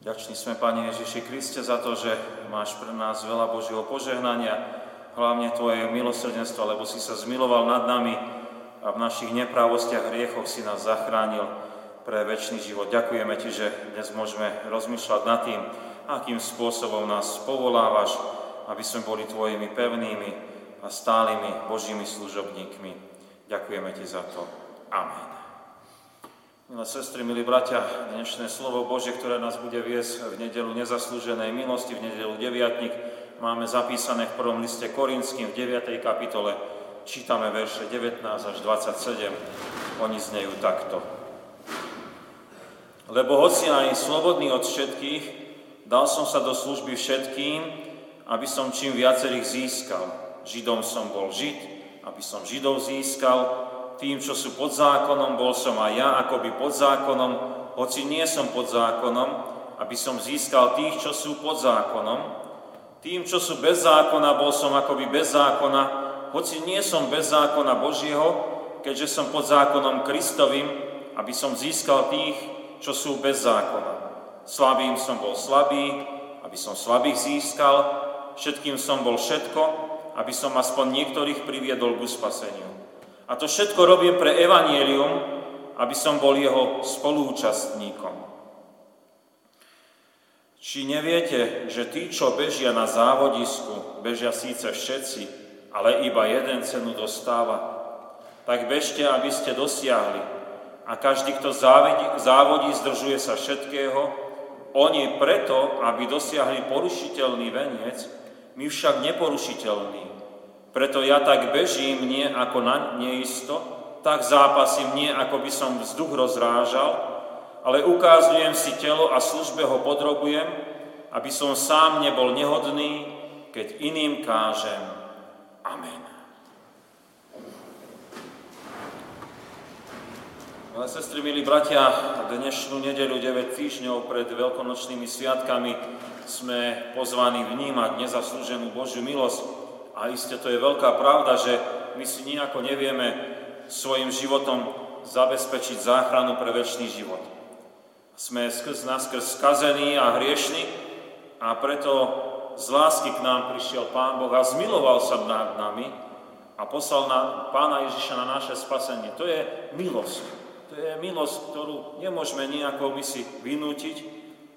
Ďační sme, Pane Ježiši Kriste, za to, že máš pre nás veľa Božieho požehnania, hlavne Tvoje milosrdenstvo, lebo si sa zmiloval nad nami a v našich nepravostiach, hriechoch si nás zachránil pre väčší život. Ďakujeme Ti, že dnes môžeme rozmýšľať nad tým, akým spôsobom nás povolávaš, aby sme boli Tvojimi pevnými a stálymi Božími služobníkmi. Ďakujeme Ti za to. Amen. Milé sestry, milí bratia, dnešné slovo Bože, ktoré nás bude viesť v nedelu nezaslúženej milosti, v nedelu deviatnik, máme zapísané v prvom liste Korinským v 9. kapitole. Čítame verše 19 až 27. Oni znejú takto. Lebo hoci aj slobodný od všetkých, dal som sa do služby všetkým, aby som čím viacerých získal. Židom som bol Žid, aby som Židov získal, tým, čo sú pod zákonom, bol som aj ja akoby pod zákonom, hoci nie som pod zákonom, aby som získal tých, čo sú pod zákonom. Tým, čo sú bez zákona, bol som akoby bez zákona, hoci nie som bez zákona Božieho, keďže som pod zákonom Kristovým, aby som získal tých, čo sú bez zákona. Slabým som bol slabý, aby som slabých získal, všetkým som bol všetko, aby som aspoň niektorých priviedol k spaseniu. A to všetko robím pre Evangelium, aby som bol jeho spolúčastníkom. Či neviete, že tí, čo bežia na závodisku, bežia síce všetci, ale iba jeden cenu dostáva? Tak bežte, aby ste dosiahli. A každý, kto závodí, závodí zdržuje sa všetkého, oni preto, aby dosiahli porušiteľný veniec, my však neporušiteľný. Preto ja tak bežím nie ako na neisto, tak zápasím nie ako by som vzduch rozrážal, ale ukázujem si telo a službe ho podrobujem, aby som sám nebol nehodný, keď iným kážem. Amen. Ale sestry, milí bratia, dnešnú nedelu 9 týždňov pred veľkonočnými sviatkami sme pozvaní vnímať nezaslúženú Božiu milosť, a iste to je veľká pravda, že my si nejako nevieme svojim životom zabezpečiť záchranu pre väčší život. Sme skrz nás skrz skazení a hriešni a preto z lásky k nám prišiel Pán Boh a zmiloval sa nad nami a poslal na Pána Ježiša na naše spasenie. To je milosť. To je milosť, ktorú nemôžeme nejako my si vynútiť.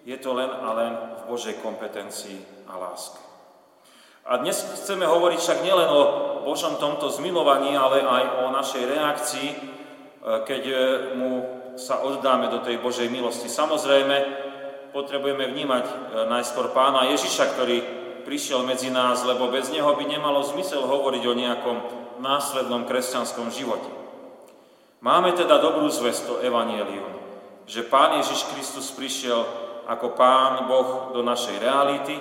Je to len a len v Božej kompetencii a láske. A dnes chceme hovoriť však nielen o Božom tomto zmilovaní, ale aj o našej reakcii, e, keď e, mu sa oddáme do tej Božej milosti. Samozrejme, potrebujeme vnímať e, najskôr pána Ježiša, ktorý prišiel medzi nás, lebo bez neho by nemalo zmysel hovoriť o nejakom následnom kresťanskom živote. Máme teda dobrú zväzť, to Evangelium, že Pán Ježiš Kristus prišiel ako Pán Boh do našej reality,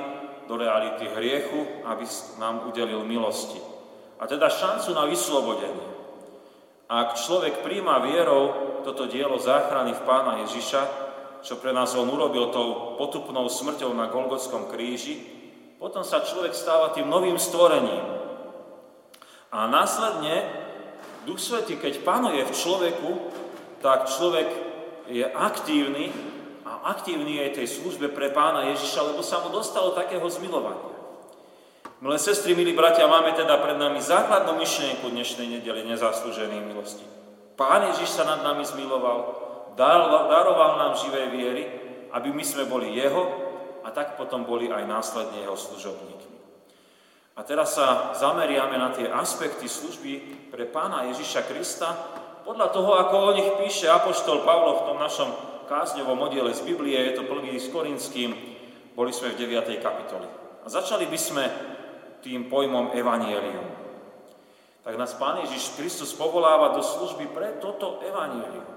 do reality hriechu, aby nám udelil milosti. A teda šancu na vyslobodenie. Ak človek príjma vierou toto dielo záchrany v Pána Ježiša, čo pre nás on urobil tou potupnou smrťou na Golgotskom kríži, potom sa človek stáva tým novým stvorením. A následne Duch Svetý, keď panuje v človeku, tak človek je aktívny aktívny aj tej službe pre pána Ježiša, lebo sa mu dostalo takého zmilovania. Milé sestry, milí bratia, máme teda pred nami základnú myšlienku dnešnej nedele nezaslúženej milosti. Pán Ježiš sa nad nami zmiloval, daroval nám živé viery, aby my sme boli Jeho a tak potom boli aj následne Jeho služobníkmi. A teraz sa zameriame na tie aspekty služby pre Pána Ježiša Krista podľa toho, ako o nich píše Apoštol Pavlo v tom našom kázňovom oddiele z Biblie, je to prvý s Korinským, boli sme v 9. kapitole. A začali by sme tým pojmom Evangelium. Tak nás Pán Ježiš Kristus povoláva do služby pre toto Evangelium.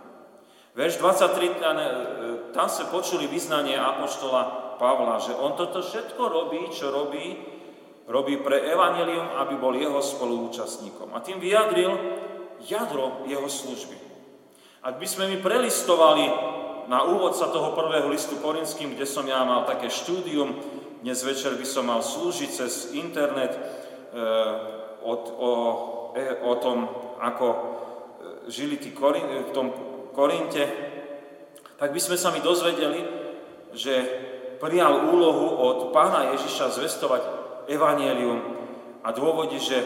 Verš 23, tam sa počuli vyznanie Apoštola Pavla, že on toto všetko robí, čo robí, robí pre Evangelium, aby bol jeho spoluúčastníkom. A tým vyjadril jadro jeho služby. Ak by sme mi prelistovali na úvod sa toho prvého listu Korinským, kde som ja mal také štúdium, dnes večer by som mal slúžiť cez internet e, o, o, e, o tom, ako e, žili tí Korin, v tom Korinte, tak by sme sa mi dozvedeli, že prijal úlohu od pána Ježiša zvestovať evanielium a dôvodi, že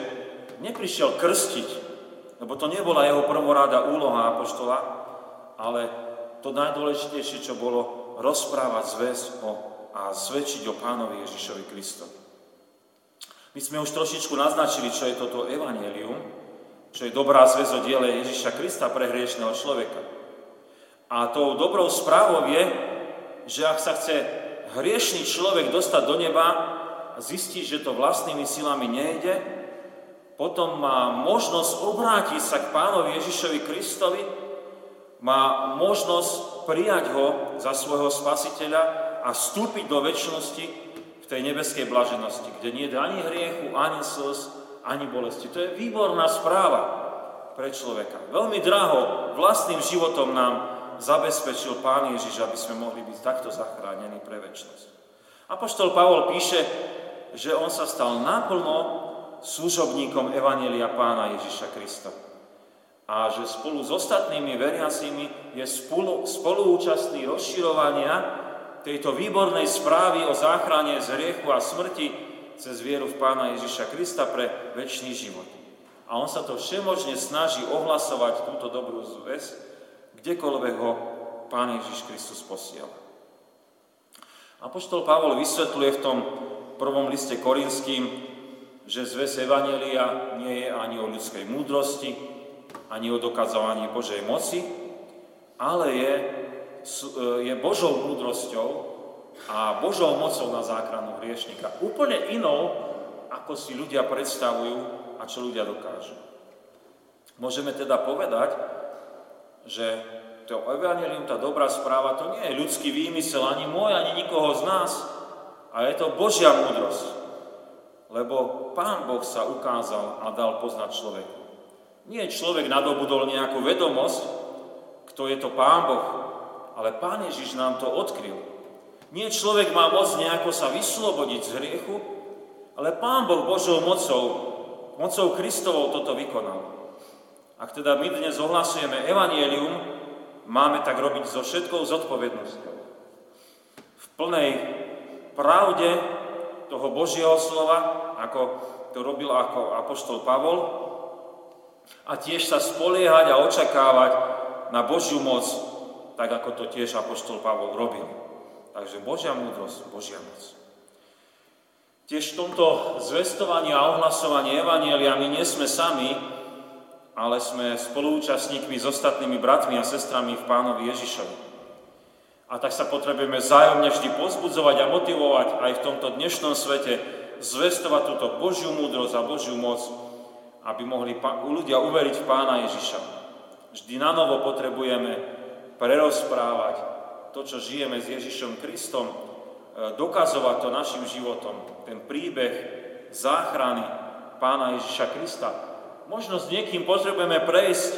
neprišiel krstiť, lebo to nebola jeho prvoráda úloha apoštola, ale to najdôležitejšie, čo bolo rozprávať zväz o, a svedčiť o pánovi Ježišovi Kristovi. My sme už trošičku naznačili, čo je toto evanielium, čo je dobrá zväz o diele Ježiša Krista pre hriešného človeka. A tou dobrou správou je, že ak sa chce hriešný človek dostať do neba a zistí, že to vlastnými silami nejde, potom má možnosť obrátiť sa k pánovi Ježišovi Kristovi, má možnosť prijať ho za svojho spasiteľa a vstúpiť do väčšnosti v tej nebeskej blaženosti, kde nie je ani hriechu, ani slz, ani bolesti. To je výborná správa pre človeka. Veľmi draho vlastným životom nám zabezpečil Pán Ježiš, aby sme mohli byť takto zachránení pre väčšnosť. Apoštol Pavol píše, že on sa stal naplno služobníkom Evanielia Pána Ježiša Krista. A že spolu s ostatnými veriacimi je spolu, spoluúčastný rozširovania tejto výbornej správy o záchrane z hriechu a smrti cez vieru v Pána Ježiša Krista pre väčší život. A on sa to všemožne snaží ohlasovať túto dobrú zväz, kdekoľvek ho Pán Ježiš Kristus posiela. Apoštol Pavol vysvetľuje v tom prvom liste Korinským, že zväz Evanelia nie je ani o ľudskej múdrosti, ani o dokazovaní Božej moci, ale je, je Božou múdrosťou a Božou mocou na záchranu hriešnika. Úplne inou, ako si ľudia predstavujú a čo ľudia dokážu. Môžeme teda povedať, že to evanelium, tá dobrá správa, to nie je ľudský výmysel, ani môj, ani nikoho z nás, a je to Božia múdrosť. Lebo Pán Boh sa ukázal a dal poznať človeku. Nie človek nadobudol nejakú vedomosť, kto je to Pán Boh, ale Pán Ježiš nám to odkryl. Nie človek má moc nejako sa vyslobodiť z hriechu, ale Pán Boh Božou mocou, mocou Kristovou toto vykonal. Ak teda my dnes ohlasujeme evanielium, máme tak robiť so všetkou zodpovednosťou. V plnej pravde toho Božieho slova, ako to robil ako apoštol Pavol, a tiež sa spoliehať a očakávať na Božiu moc, tak ako to tiež apoštol Pavol robil. Takže Božia múdrosť, Božia moc. Tiež v tomto zvestovaní a ohlasovaní Evanielia my nie sme sami, ale sme spolúčastníkmi s ostatnými bratmi a sestrami v Pánovi Ježišovi. A tak sa potrebujeme vzájomne vždy pozbudzovať a motivovať aj v tomto dnešnom svete, zvestovať túto Božiu múdrosť a Božiu moc, aby mohli ľudia uveriť v Pána Ježiša. Vždy na novo potrebujeme prerozprávať to, čo žijeme s Ježišom Kristom, e, dokazovať to našim životom, ten príbeh záchrany Pána Ježiša Krista, Možno s niekým potrebujeme prejsť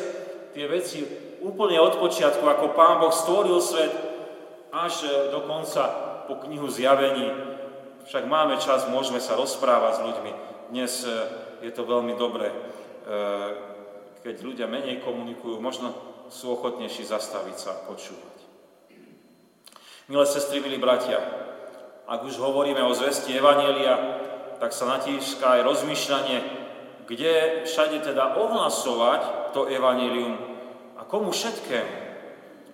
tie veci úplne od počiatku, ako Pán Boh stvoril svet, až do konca po knihu zjavení. Však máme čas, môžeme sa rozprávať s ľuďmi. Dnes e, je to veľmi dobré, e, keď ľudia menej komunikujú, možno sú ochotnejší zastaviť sa a počúvať. Milé sestry, milí bratia, ak už hovoríme o zvesti Evanielia, tak sa natíska aj rozmýšľanie, kde všade teda ohlasovať to evanílium a komu všetkému.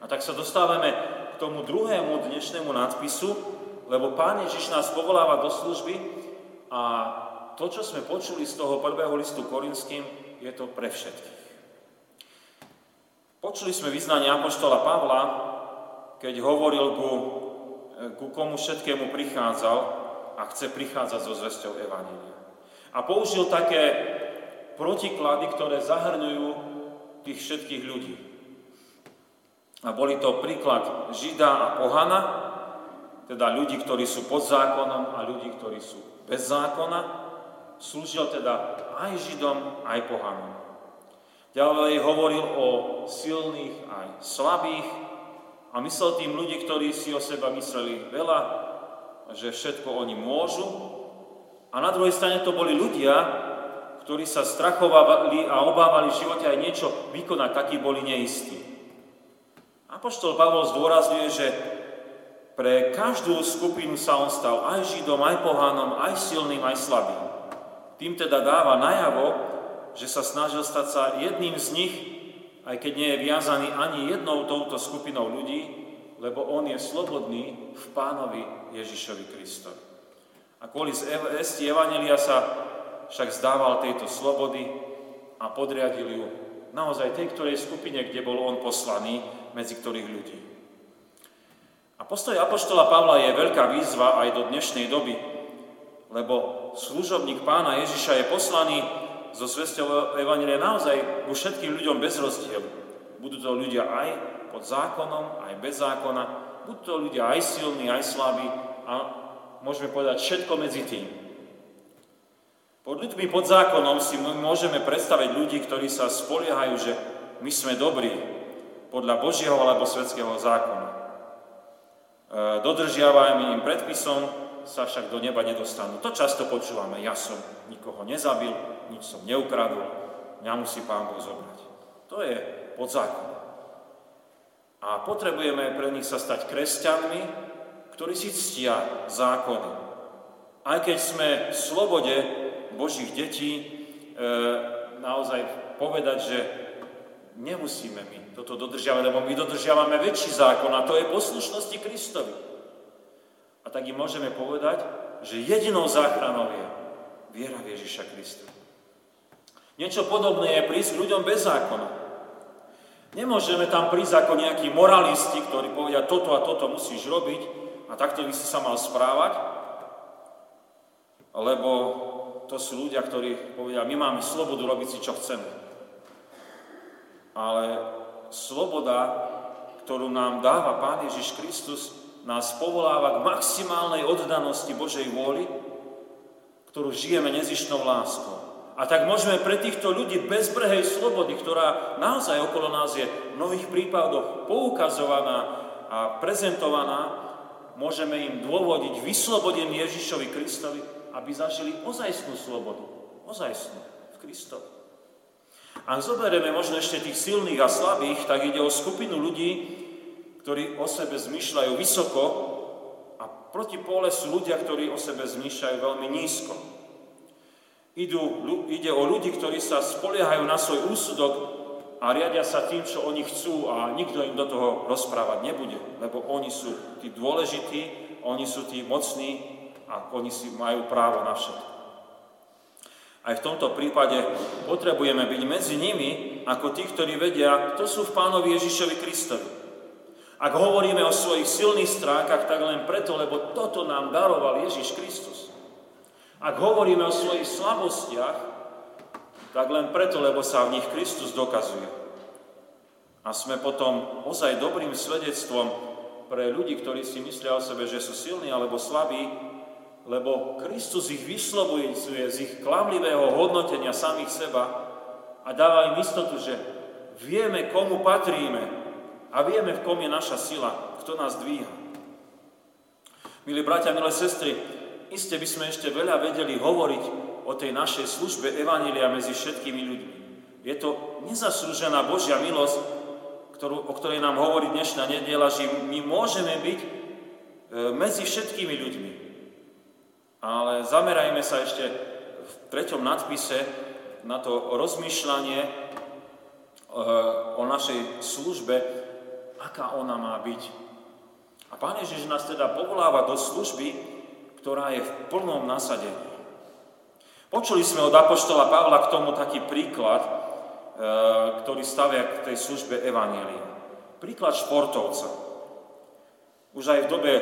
A tak sa dostávame k tomu druhému dnešnému nadpisu, lebo Pán Ježiš nás povoláva do služby a to, čo sme počuli z toho prvého listu Korinským, je to pre všetkých. Počuli sme vyznanie Apoštola Pavla, keď hovoril ku, ku komu všetkému prichádzal a chce prichádzať so zvesťou Evanília. A použil také protiklady, ktoré zahrňujú tých všetkých ľudí. A boli to príklad Žida a Pohana, teda ľudí, ktorí sú pod zákonom a ľudí, ktorí sú bez zákona. Slúžil teda aj Židom, aj Pohanom. Ďalej hovoril o silných aj slabých a myslel tým ľudí, ktorí si o seba mysleli veľa, že všetko oni môžu. A na druhej strane to boli ľudia, ktorí sa strachovali a obávali v živote aj niečo vykonať, takí boli neistí. Apoštol Pavol zdôrazňuje, že Pre každú skupinu sa on stal aj Židom, aj pohánom, aj silným, aj slabým. Tým teda dáva najavo, že sa snažil stať sa jedným z nich, aj keď nie je viazaný ani jednou touto skupinou ľudí, lebo on je slobodný v pánovi Ježišovi Kristovi. A kvôli esti Evangelia sa však zdával tejto slobody a podriadil ju naozaj tej ktorej skupine, kde bol on poslaný, medzi ktorých ľudí. A postoj Apoštola Pavla je veľká výzva aj do dnešnej doby, lebo služobník pána Ježiša je poslaný zo svesťou Evangelia naozaj ku všetkým ľuďom bez rozdielu. Budú to ľudia aj pod zákonom, aj bez zákona, budú to ľudia aj silní, aj slabí a môžeme povedať všetko medzi tým. Pod ľuďmi pod zákonom si môžeme predstaviť ľudí, ktorí sa spoliehajú, že my sme dobrí podľa Božieho alebo svetského zákona. E, dodržiavajme im predpisom, sa však do neba nedostanú. To často počúvame. Ja som nikoho nezabil, nič som neukradol, mňa musí Pán Boh zobrať. To je pod zákon. A potrebujeme pre nich sa stať kresťanmi, ktorí si ctia zákony. Aj keď sme v slobode Božích detí, e, naozaj povedať, že nemusíme my toto dodržiavať, lebo my dodržiavame väčší zákon a to je poslušnosti Kristovi. A tak im môžeme povedať, že jedinou záchranou je viera v Ježiša Krista. Niečo podobné je prísť ľuďom bez zákona. Nemôžeme tam prísť ako nejakí moralisti, ktorí povedia, toto a toto musíš robiť a takto by si sa mal správať, lebo to sú ľudia, ktorí povedia, my máme slobodu robiť si, čo chceme. Ale sloboda, ktorú nám dáva Pán Ježiš Kristus, nás povoláva k maximálnej oddanosti Božej vôli, ktorú žijeme nezišnou láskou. A tak môžeme pre týchto ľudí bezbrehej slobody, ktorá naozaj okolo nás je v mnohých prípadoch poukazovaná a prezentovaná, môžeme im dôvodiť vyslobodený Ježišovi Kristovi, aby zažili ozajstnú slobodu. Ozajstnú v Kristovi. Ak zoberieme možno ešte tých silných a slabých, tak ide o skupinu ľudí, ktorí o sebe zmyšľajú vysoko a proti pole sú ľudia, ktorí o sebe zmyšľajú veľmi nízko. Idú, ide o ľudí, ktorí sa spoliehajú na svoj úsudok a riadia sa tým, čo oni chcú a nikto im do toho rozprávať nebude, lebo oni sú tí dôležití, oni sú tí mocní a oni si majú právo na všetko. Aj v tomto prípade potrebujeme byť medzi nimi ako tí, ktorí vedia, kto sú v Pánovi Ježišovi Kristovi. Ak hovoríme o svojich silných stránkach, tak len preto, lebo toto nám daroval Ježiš Kristus. Ak hovoríme o svojich slabostiach, tak len preto, lebo sa v nich Kristus dokazuje. A sme potom ozaj dobrým svedectvom pre ľudí, ktorí si myslia o sebe, že sú silní alebo slabí, lebo Kristus ich vyslovuje z ich klamlivého hodnotenia samých seba a dáva im istotu, že vieme, komu patríme a vieme, v kom je naša sila, kto nás dvíha. Milí bratia, milé sestry, iste by sme ešte veľa vedeli hovoriť o tej našej službe Evanília medzi všetkými ľuďmi. Je to nezaslúžená Božia milosť, ktorú, o ktorej nám hovorí dnešná nedela, že my môžeme byť e, medzi všetkými ľuďmi. Ale zamerajme sa ešte v treťom nadpise na to rozmýšľanie eh, o našej službe, aká ona má byť. A Pán Ježiš nás teda povoláva do služby, ktorá je v plnom nasadení. Počuli sme od Apoštola Pavla k tomu taký príklad, eh, ktorý stavia k tej službe Evanielia. Príklad športovca. Už aj v dobe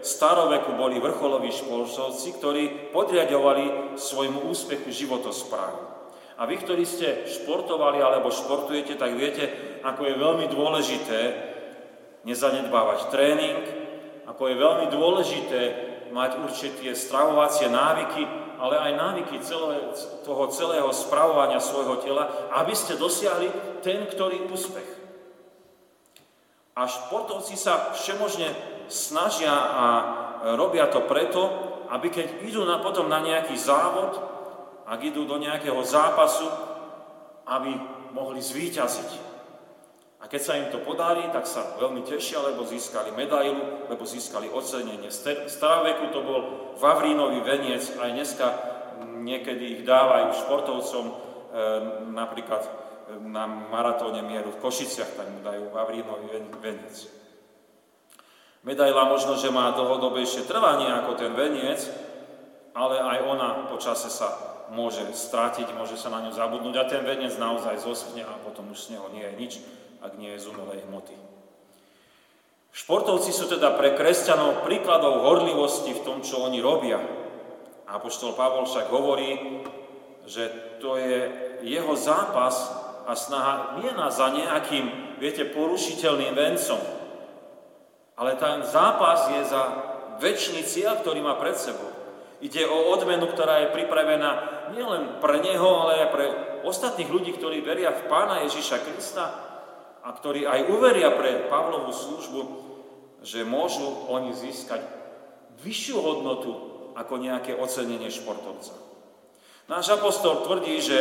staroveku boli vrcholoví športovci, ktorí podriadovali svojmu úspechu životosprávu. A vy, ktorí ste športovali alebo športujete, tak viete, ako je veľmi dôležité nezanedbávať tréning, ako je veľmi dôležité mať určité stravovacie návyky, ale aj návyky celé, toho celého spravovania svojho tela, aby ste dosiahli ten, ktorý úspech. A športovci sa všemožne snažia a robia to preto, aby keď idú na, potom na nejaký závod, ak idú do nejakého zápasu, aby mohli zvíťaziť. A keď sa im to podarí, tak sa veľmi tešia, lebo získali medailu, lebo získali ocenenie. V staroveku to bol Vavrínový veniec, aj dneska niekedy ich dávajú športovcom, e, napríklad e, na maratóne mieru v Košiciach, tak mu dajú Vavrínový veniec. Medaila možno, že má dlhodobejšie trvanie ako ten veniec, ale aj ona počase sa môže strátiť, môže sa na ňu zabudnúť a ten veniec naozaj zoschne a potom už z neho nie je nič ak nie z umelej hmoty. Športovci sú teda pre kresťanov príkladov horlivosti v tom, čo oni robia. A apoštol Pavol však hovorí, že to je jeho zápas a snaha nie na za nejakým, viete, porušiteľným vencom, ale ten zápas je za väčší cieľ, ktorý má pred sebou. Ide o odmenu, ktorá je pripravená nielen pre neho, ale aj pre ostatných ľudí, ktorí veria v Pána Ježiša Krista a ktorí aj uveria pre Pavlovú službu, že môžu oni získať vyššiu hodnotu ako nejaké ocenenie športovca. Náš apostol tvrdí, že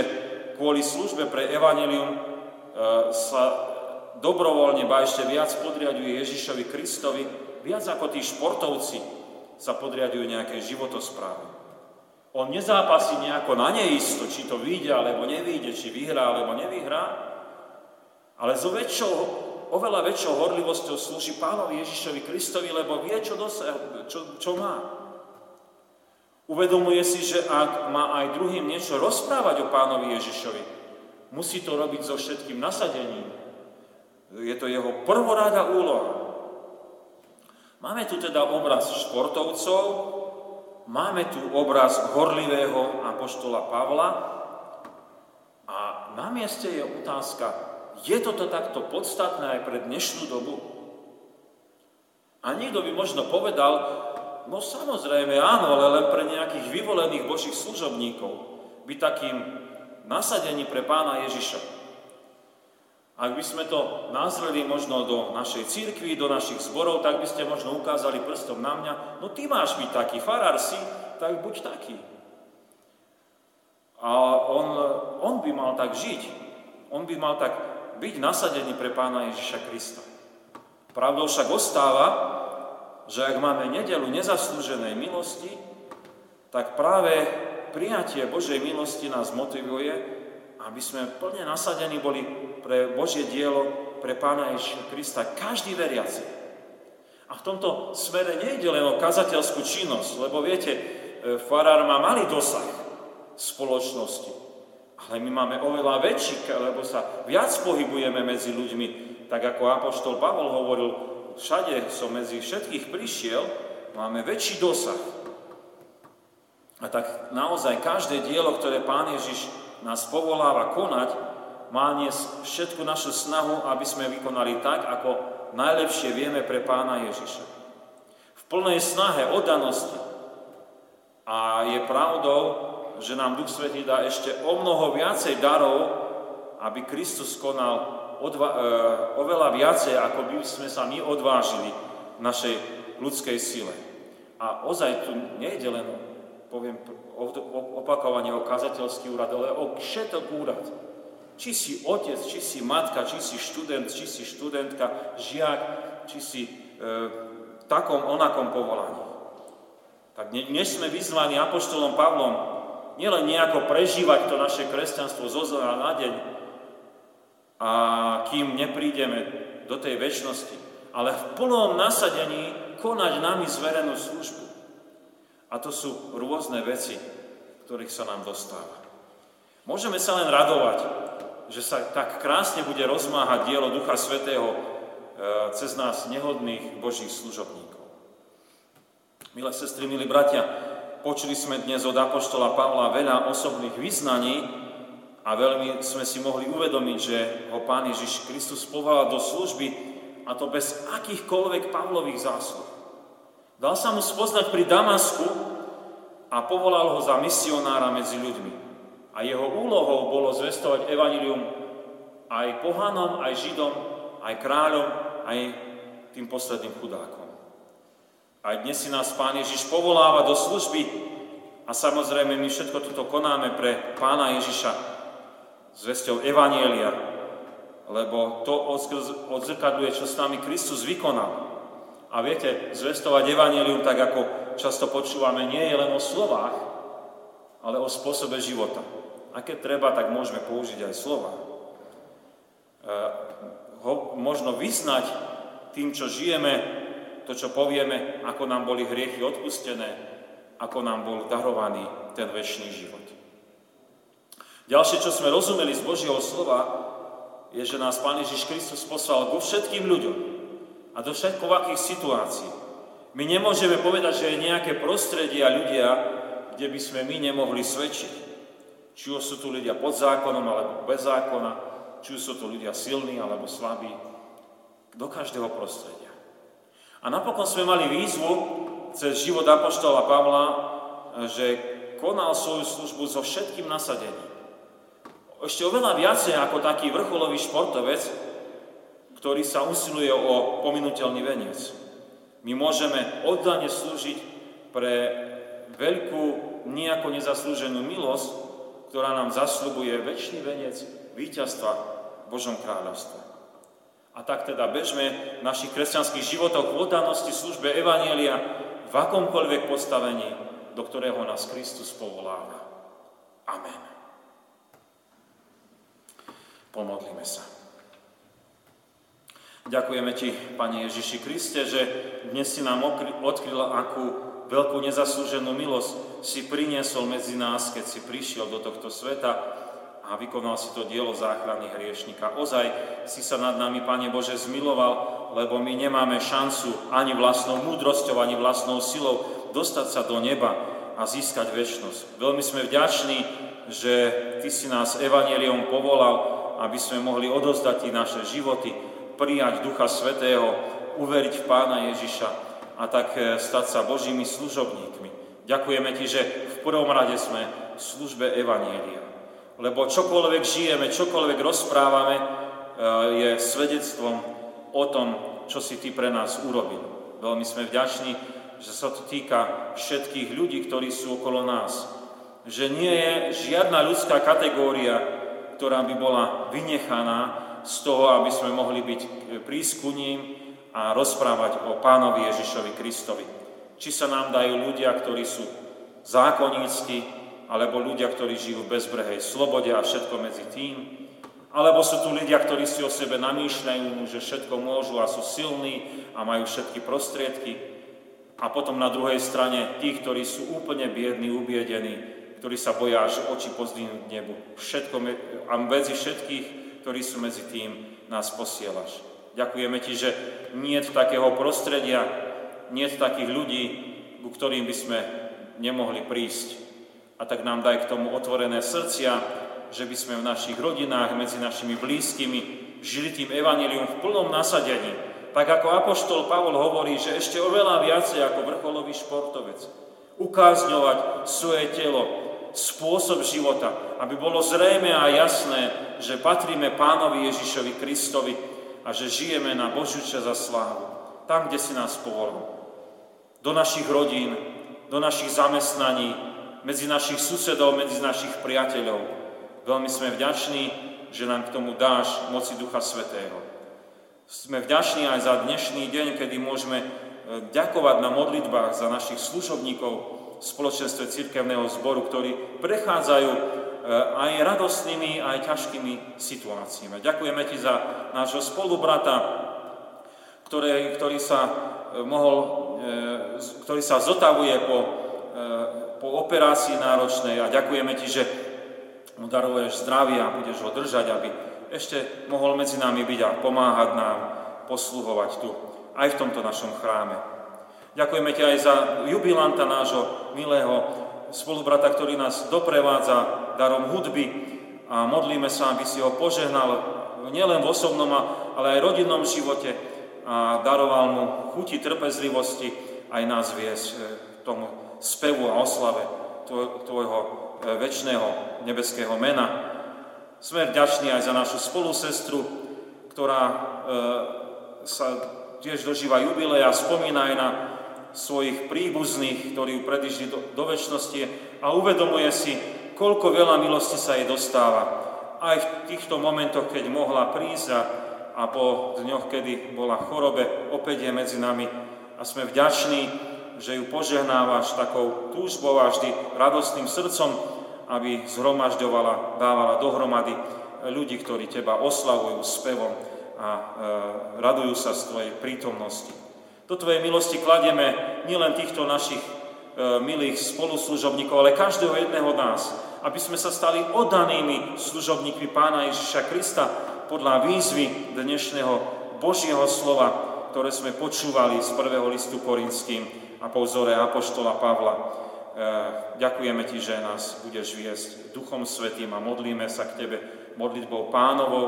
kvôli službe pre evanelium e, sa dobrovoľne, ba ešte viac podriaduje Ježišovi Kristovi, viac ako tí športovci sa podriadujú nejakej životospráve. On nezápasí nejako na neisto, či to vyjde alebo nevyjde, či vyhrá alebo nevyhrá, ale so väčšou, oveľa väčšou horlivosťou slúži pánovi Ježišovi Kristovi, lebo vie, čo, dosah, čo, čo má. Uvedomuje si, že ak má aj druhým niečo rozprávať o pánovi Ježišovi, musí to robiť so všetkým nasadením. Je to jeho prvoráda úloha. Máme tu teda obraz športovcov, máme tu obraz horlivého apoštola Pavla a na mieste je otázka, je toto takto podstatné aj pre dnešnú dobu? A niekto by možno povedal, no samozrejme áno, ale len pre nejakých vyvolených božích služobníkov by takým nasadení pre pána Ježiša. Ak by sme to nazreli možno do našej církvy, do našich zborov, tak by ste možno ukázali prstom na mňa, no ty máš byť taký, farár si, tak buď taký. A on, on by mal tak žiť. On by mal tak byť nasadený pre pána Ježiša Krista. Pravdou však ostáva, že ak máme nedelu nezaslúženej milosti, tak práve prijatie Božej milosti nás motivuje, aby sme plne nasadení boli pre Božie dielo, pre Pána Ježiša Krista, každý veriaci. A v tomto smere nejde len o kazateľskú činnosť, lebo viete, e, farár má malý dosah spoločnosti. Ale my máme oveľa väčší, lebo sa viac pohybujeme medzi ľuďmi, tak ako Apoštol Pavol hovoril, všade som medzi všetkých prišiel, máme väčší dosah. A tak naozaj každé dielo, ktoré Pán Ježiš nás povoláva konať, má dnes všetku našu snahu, aby sme vykonali tak, ako najlepšie vieme pre Pána Ježiša. V plnej snahe, oddanosti. A je pravdou, že nám Duch Svetý dá ešte o mnoho viacej darov, aby Kristus konal odva- e, oveľa viacej, ako by sme sa my odvážili v našej ľudskej sile. A ozaj tu nejde len, poviem opakovanie o kazateľský úrad, ale o všetok úrad. Či si otec, či si matka, či si študent, či si študentka, žiak, či si e, takom onakom povolaní. Tak dnes sme vyzvaní Apoštolom Pavlom nielen nejako prežívať to naše kresťanstvo zo zora na deň, a kým neprídeme do tej väčšnosti, ale v plnom nasadení konať nami zverenú službu. A to sú rôzne veci, ktorých sa nám dostáva. Môžeme sa len radovať, že sa tak krásne bude rozmáhať dielo Ducha Svetého e, cez nás nehodných Božích služobníkov. Milé sestry, milí bratia, Počuli sme dnes od Apoštola Pavla veľa osobných vyznaní a veľmi sme si mohli uvedomiť, že ho Pán Ježiš Kristus povolal do služby a to bez akýchkoľvek Pavlových zásluh. Dal sa mu spoznať pri Damasku a povolal ho za misionára medzi ľuďmi. A jeho úlohou bolo zvestovať evanilium aj pohanom, aj židom, aj kráľom, aj tým posledným chudákom. Aj dnes si nás Pán Ježiš povoláva do služby a samozrejme my všetko toto konáme pre Pána Ježiša s vesťou Evanielia, lebo to odzrkadluje, čo s nami Kristus vykonal. A viete, zvestovať evanelium, tak ako často počúvame, nie je len o slovách, ale o spôsobe života. A keď treba, tak môžeme použiť aj slova. E, ho možno vyznať tým, čo žijeme, to, čo povieme, ako nám boli hriechy odpustené, ako nám bol darovaný ten väčší život. Ďalšie, čo sme rozumeli z Božieho slova, je, že nás Pán Ježiš Kristus poslal ku všetkým ľuďom, a do všetkovakých situácií. My nemôžeme povedať, že je nejaké prostredie a ľudia, kde by sme my nemohli svedčiť. Či už sú tu ľudia pod zákonom alebo bez zákona, či už sú tu ľudia silní alebo slabí. Do každého prostredia. A napokon sme mali výzvu cez život Apoštola Pavla, že konal svoju službu so všetkým nasadením. Ešte oveľa viacej ako taký vrcholový športovec, ktorý sa usiluje o pominuteľný veniec. My môžeme oddane slúžiť pre veľkú, nejako nezaslúženú milosť, ktorá nám zaslubuje väčší veniec víťazstva v Božom kráľovstve. A tak teda bežme v našich kresťanských životoch v oddanosti službe Evanielia v akomkoľvek postavení, do ktorého nás Kristus povoláva. Amen. Pomodlíme sa. Ďakujeme Ti, Pane Ježiši Kriste, že dnes si nám odkryl, akú veľkú nezaslúženú milosť si priniesol medzi nás, keď si prišiel do tohto sveta a vykonal si to dielo záchrany hriešnika. Ozaj si sa nad nami, Pane Bože, zmiloval, lebo my nemáme šancu ani vlastnou múdrosťou, ani vlastnou silou dostať sa do neba a získať väčnosť. Veľmi sme vďační, že Ty si nás evaneliom povolal, aby sme mohli odozdať naše životy, prijať Ducha Svetého, uveriť v Pána Ježiša a tak e, stať sa Božími služobníkmi. Ďakujeme Ti, že v prvom rade sme v službe Evanielia. Lebo čokoľvek žijeme, čokoľvek rozprávame, e, je svedectvom o tom, čo si Ty pre nás urobil. Veľmi sme vďační, že sa to týka všetkých ľudí, ktorí sú okolo nás. Že nie je žiadna ľudská kategória, ktorá by bola vynechaná z toho, aby sme mohli byť prísť ním a rozprávať o pánovi Ježišovi Kristovi. Či sa nám dajú ľudia, ktorí sú zákonnícky, alebo ľudia, ktorí žijú v bezbrehej slobode a všetko medzi tým, alebo sú tu ľudia, ktorí si o sebe namýšľajú, že všetko môžu a sú silní a majú všetky prostriedky. A potom na druhej strane tí, ktorí sú úplne biední, ubiedení, ktorí sa boja, že oči pozdvihnú k nebu. Všetko, a medzi všetkých ktorí sú medzi tým, nás posielaš. Ďakujeme Ti, že nie je takého prostredia, nie takých ľudí, ku ktorým by sme nemohli prísť. A tak nám daj k tomu otvorené srdcia, že by sme v našich rodinách, medzi našimi blízkymi, žili tým evanilium v plnom nasadení. Tak ako Apoštol Pavol hovorí, že ešte oveľa viacej ako vrcholový športovec. Ukázňovať svoje telo, spôsob života, aby bolo zrejme a jasné, že patríme Pánovi Ježišovi Kristovi a že žijeme na Božiu čas a slávu. Tam, kde si nás povolil. Do našich rodín, do našich zamestnaní, medzi našich susedov, medzi našich priateľov. Veľmi sme vďační, že nám k tomu dáš moci Ducha Svetého. Sme vďační aj za dnešný deň, kedy môžeme eh, ďakovať na modlitbách za našich služobníkov, spoločenstve cirkevného zboru, ktorí prechádzajú e, aj radostnými, aj ťažkými situáciami. Ďakujeme Ti za nášho spolubrata, ktorý, ktorý, sa e, mohol, e, ktorý sa zotavuje po, po operácii náročnej a ďakujeme Ti, že mu daruješ zdravie a budeš ho držať, aby ešte mohol medzi nami byť a pomáhať nám posluhovať tu, aj v tomto našom chráme. Ďakujeme ti aj za jubilanta nášho milého spolubrata, ktorý nás doprevádza darom hudby a modlíme sa, aby si ho požehnal nielen v osobnom, ale aj rodinnom živote a daroval mu chuti trpezlivosti aj nás viesť e, tomu spevu a oslave tvojho e, väčšného nebeského mena. Sme vďační aj za našu spolusestru, ktorá e, sa tiež dožíva jubileja, spomína aj na svojich príbuzných, ktorí ju predišli do, do väčšnosti a uvedomuje si, koľko veľa milosti sa jej dostáva. aj v týchto momentoch, keď mohla prísť a, a po dňoch, kedy bola chorobe, opäť je medzi nami a sme vďační, že ju požehnávaš takou túžbou a vždy radostným srdcom, aby zhromažďovala, dávala dohromady ľudí, ktorí teba oslavujú spevom a e, radujú sa z tvojej prítomnosti. Do tvojej milosti kladieme nielen týchto našich e, milých spoluslužobníkov, ale každého jedného nás, aby sme sa stali oddanými služobníkmi Pána Ježiša Krista podľa výzvy dnešného Božieho slova, ktoré sme počúvali z prvého listu Korinským a po vzore Apoštola Pavla. E, ďakujeme Ti, že nás budeš viesť Duchom Svetým a modlíme sa k Tebe modlitbou pánovou.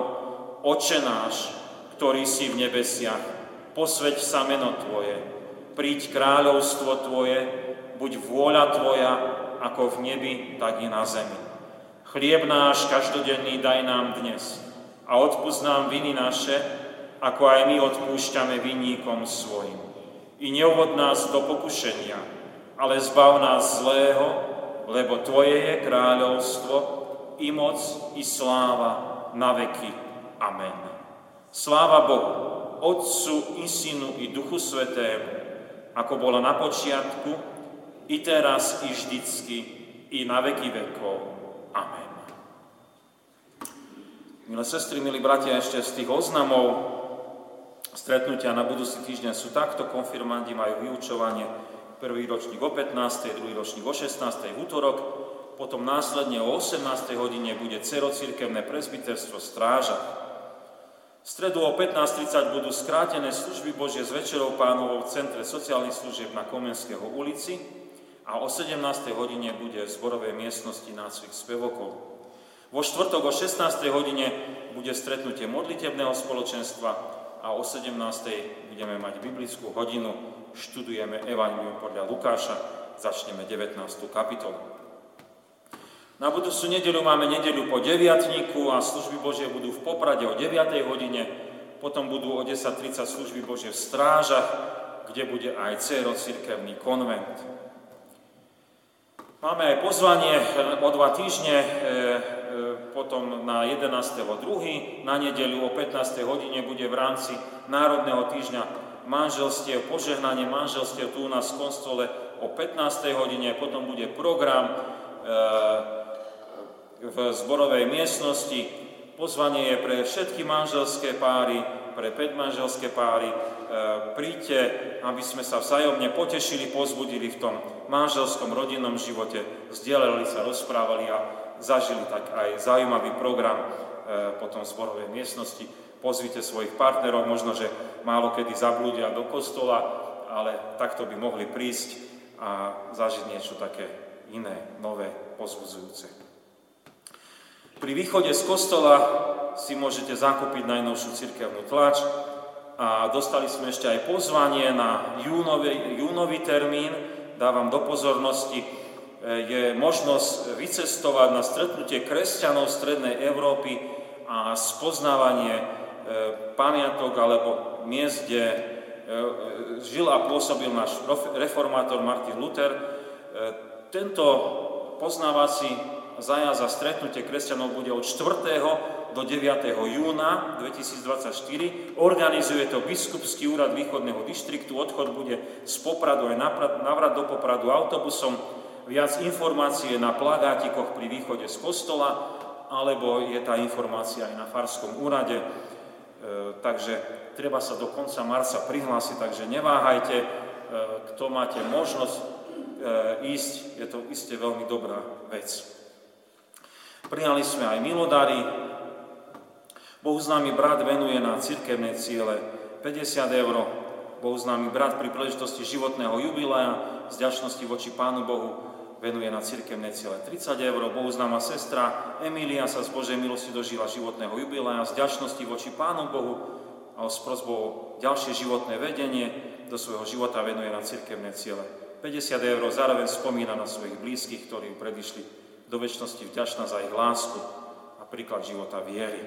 Oče náš, ktorý si v nebesiach, posveď sa meno Tvoje, príď kráľovstvo Tvoje, buď vôľa Tvoja, ako v nebi, tak i na zemi. Chlieb náš každodenný daj nám dnes a odpúsť nám viny naše, ako aj my odpúšťame vinníkom svojim. I neuvod nás do pokušenia, ale zbav nás zlého, lebo Tvoje je kráľovstvo, i moc, i sláva na veky. Amen. Sláva Bohu, Otcu i Synu i Duchu Svetému, ako bolo na počiatku, i teraz, i vždycky, i na veky vekov. Amen. Milé sestry, milí bratia, ešte z tých oznamov stretnutia na budúci týždeň sú takto, konfirmandi majú vyučovanie, prvý ročník o 15., druhý ročník o 16. v útorok, potom následne o 18. hodine bude cerocirkevné presbyterstvo stráža, v stredu o 15.30 budú skrátené služby Božie s večerou pánovou v Centre sociálnych služieb na Komenského ulici a o 17. hodine bude v zborovej miestnosti nácvik spevokov. Vo štvrtok o 16. hodine bude stretnutie modlitebného spoločenstva a o 17. budeme mať biblickú hodinu, študujeme Evangelium podľa Lukáša, začneme 19. kapitolu. Na budúcu nedelu máme nedelu po deviatníku a služby Božie budú v Poprade o 9. hodine, potom budú o 10.30 služby Božie v Strážach, kde bude aj cero cirkevný konvent. Máme aj pozvanie o dva týždne, e, e, potom na 11.2. na nedelu o 15. hodine bude v rámci Národného týždňa manželstiev, požehnanie manželstiev tu u nás v konstole o 15. hodine, potom bude program e, v zborovej miestnosti. Pozvanie je pre všetky manželské páry, pre 5 manželské páry. E, príďte, aby sme sa vzájomne potešili, pozbudili v tom manželskom rodinnom živote, vzdielali sa, rozprávali a zažili tak aj zaujímavý program e, potom zborovej miestnosti. Pozvite svojich partnerov, možno, že málo kedy zablúdia do kostola, ale takto by mohli prísť a zažiť niečo také iné, nové, pozbudzujúce. Pri východe z kostola si môžete zakúpiť najnovšiu cirkevnú tlač a dostali sme ešte aj pozvanie na júnový, júnový termín. Dávam do pozornosti, je možnosť vycestovať na stretnutie kresťanov Strednej Európy a spoznávanie e, pamiatok alebo miest, kde e, žil a pôsobil náš reformátor Martin Luther. Tento poznávací zajazd a stretnutie kresťanov bude od 4. do 9. júna 2024. Organizuje to Biskupský úrad východného dištriktu. Odchod bude z Popradu aj navrat do Popradu autobusom. Viac informácií je na plagátikoch pri východe z kostola, alebo je tá informácia aj na Farskom úrade. E, takže treba sa do konca marca prihlásiť, takže neváhajte, e, kto máte možnosť e, ísť, je to iste veľmi dobrá vec. Prijali sme aj milodary. Bohu známy brat venuje na cirkevné ciele 50 eur. Bohu známy brat pri príležitosti životného jubilea z voči Pánu Bohu venuje na cirkevné ciele 30 eur. Bohu známa sestra Emília sa z Božej milosti dožila životného jubilea z ďačnosti voči Pánu Bohu a s prosbou ďalšie životné vedenie do svojho života venuje na cirkevné ciele 50 eur. Zároveň spomína na svojich blízkych, ktorí predišli do väčšnosti vďačná za ich lásku a príklad života viery.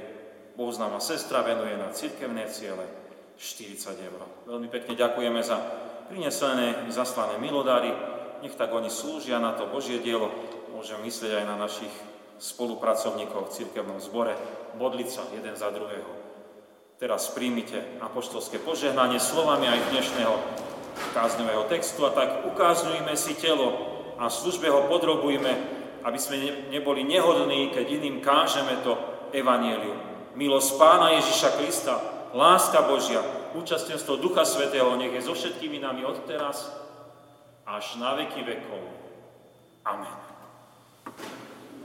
Bohuznáma sestra venuje na cirkevné ciele 40 eur. Veľmi pekne ďakujeme za prinesené zaslané milodary. Nech tak oni slúžia na to Božie dielo. Môžem myslieť aj na našich spolupracovníkov v církevnom zbore, modliť sa jeden za druhého. Teraz príjmite apoštolské požehnanie slovami aj dnešného kázňového textu a tak ukázňujme si telo a službe ho podrobujme, aby sme neboli nehodní, keď iným kážeme to evanielium. Milosť Pána Ježiša Krista, láska Božia, účastenstvo Ducha Svetého, nech je so všetkými nami od teraz až na veky vekov. Amen.